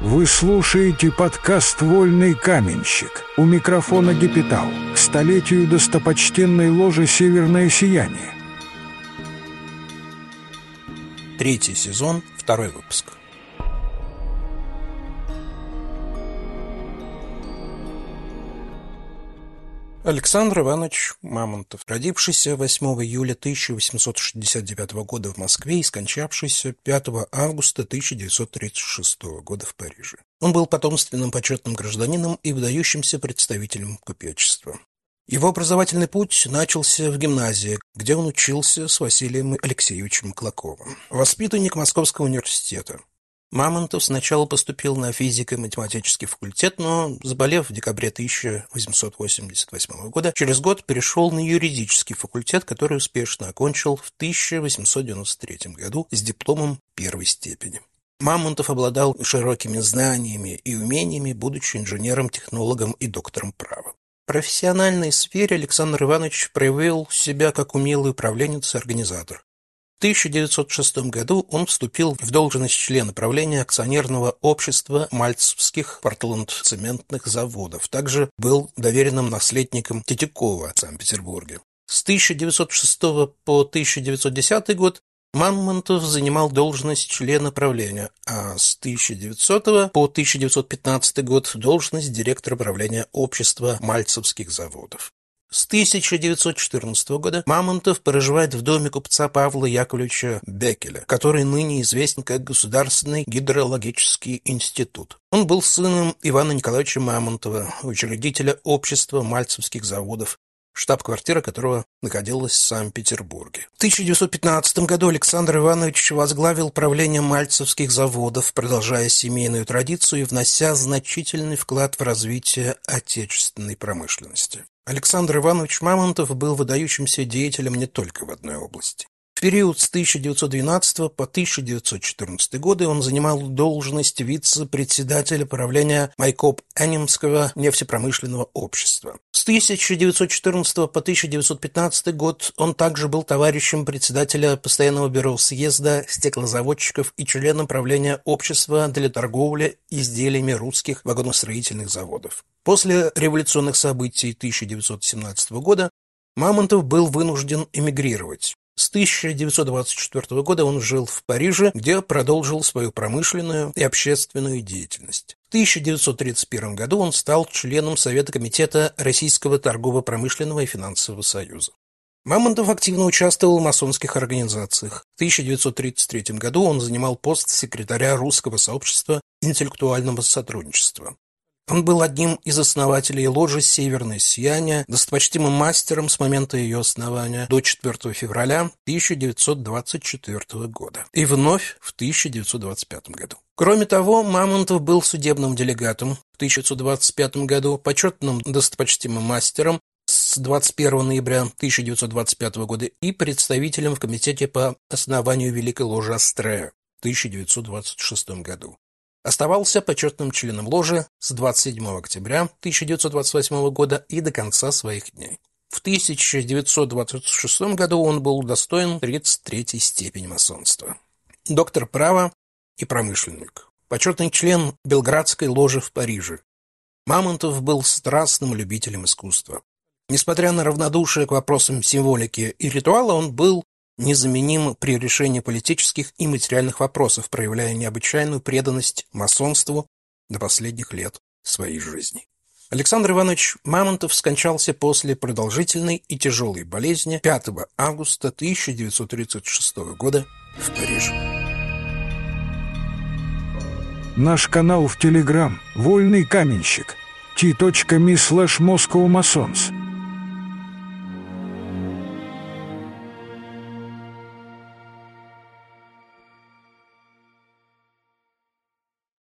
Вы слушаете подкаст «Вольный каменщик». У микрофона Гепитал. К столетию достопочтенной ложи «Северное сияние». Третий сезон, второй выпуск. Александр Иванович Мамонтов, родившийся 8 июля 1869 года в Москве и скончавшийся 5 августа 1936 года в Париже. Он был потомственным почетным гражданином и выдающимся представителем купечества. Его образовательный путь начался в гимназии, где он учился с Василием Алексеевичем Клоковым. Воспитанник Московского университета. Мамонтов сначала поступил на физико-математический факультет, но, заболев в декабре 1888 года, через год перешел на юридический факультет, который успешно окончил в 1893 году с дипломом первой степени. Мамонтов обладал широкими знаниями и умениями, будучи инженером-технологом и доктором права. В профессиональной сфере Александр Иванович проявил себя как умелый управленец и организатор. В 1906 году он вступил в должность члена правления акционерного общества Мальцевских портландцементных заводов. Также был доверенным наследником Тетякова в Санкт-Петербурге. С 1906 по 1910 год Мамонтов занимал должность члена правления, а с 1900 по 1915 год должность директора правления общества Мальцевских заводов. С 1914 года Мамонтов проживает в доме купца Павла Яковлевича Бекеля, который ныне известен как Государственный гидрологический институт. Он был сыном Ивана Николаевича Мамонтова, учредителя общества мальцевских заводов, штаб-квартира которого находилась в Санкт-Петербурге. В 1915 году Александр Иванович возглавил правление мальцевских заводов, продолжая семейную традицию и внося значительный вклад в развитие отечественной промышленности. Александр Иванович Мамонтов был выдающимся деятелем не только в одной области. В период с 1912 по 1914 годы он занимал должность вице-председателя правления Майкоп-Энимского нефтепромышленного общества. С 1914 по 1915 год он также был товарищем председателя Постоянного бюро съезда стеклозаводчиков и членом правления общества для торговли изделиями русских вагоностроительных заводов. После революционных событий 1917 года Мамонтов был вынужден эмигрировать. С 1924 года он жил в Париже, где продолжил свою промышленную и общественную деятельность. В 1931 году он стал членом Совета комитета Российского торгово-промышленного и финансового союза. Мамонтов активно участвовал в масонских организациях. В 1933 году он занимал пост секретаря Русского сообщества интеллектуального сотрудничества. Он был одним из основателей ложи «Северное сияние», достопочтимым мастером с момента ее основания до 4 февраля 1924 года и вновь в 1925 году. Кроме того, Мамонтов был судебным делегатом в 1925 году, почетным достопочтимым мастером с 21 ноября 1925 года и представителем в Комитете по основанию Великой Ложи Астрея в 1926 году. Оставался почетным членом ложи с 27 октября 1928 года и до конца своих дней. В 1926 году он был удостоен 33-й степени масонства. Доктор права и промышленник. Почетный член Белградской ложи в Париже. Мамонтов был страстным любителем искусства. Несмотря на равнодушие к вопросам символики и ритуала, он был незаменим при решении политических и материальных вопросов, проявляя необычайную преданность масонству до последних лет своей жизни. Александр Иванович Мамонтов скончался после продолжительной и тяжелой болезни 5 августа 1936 года в Париже. Наш канал в Телеграм «Вольный каменщик» t.me slash Moscow Masons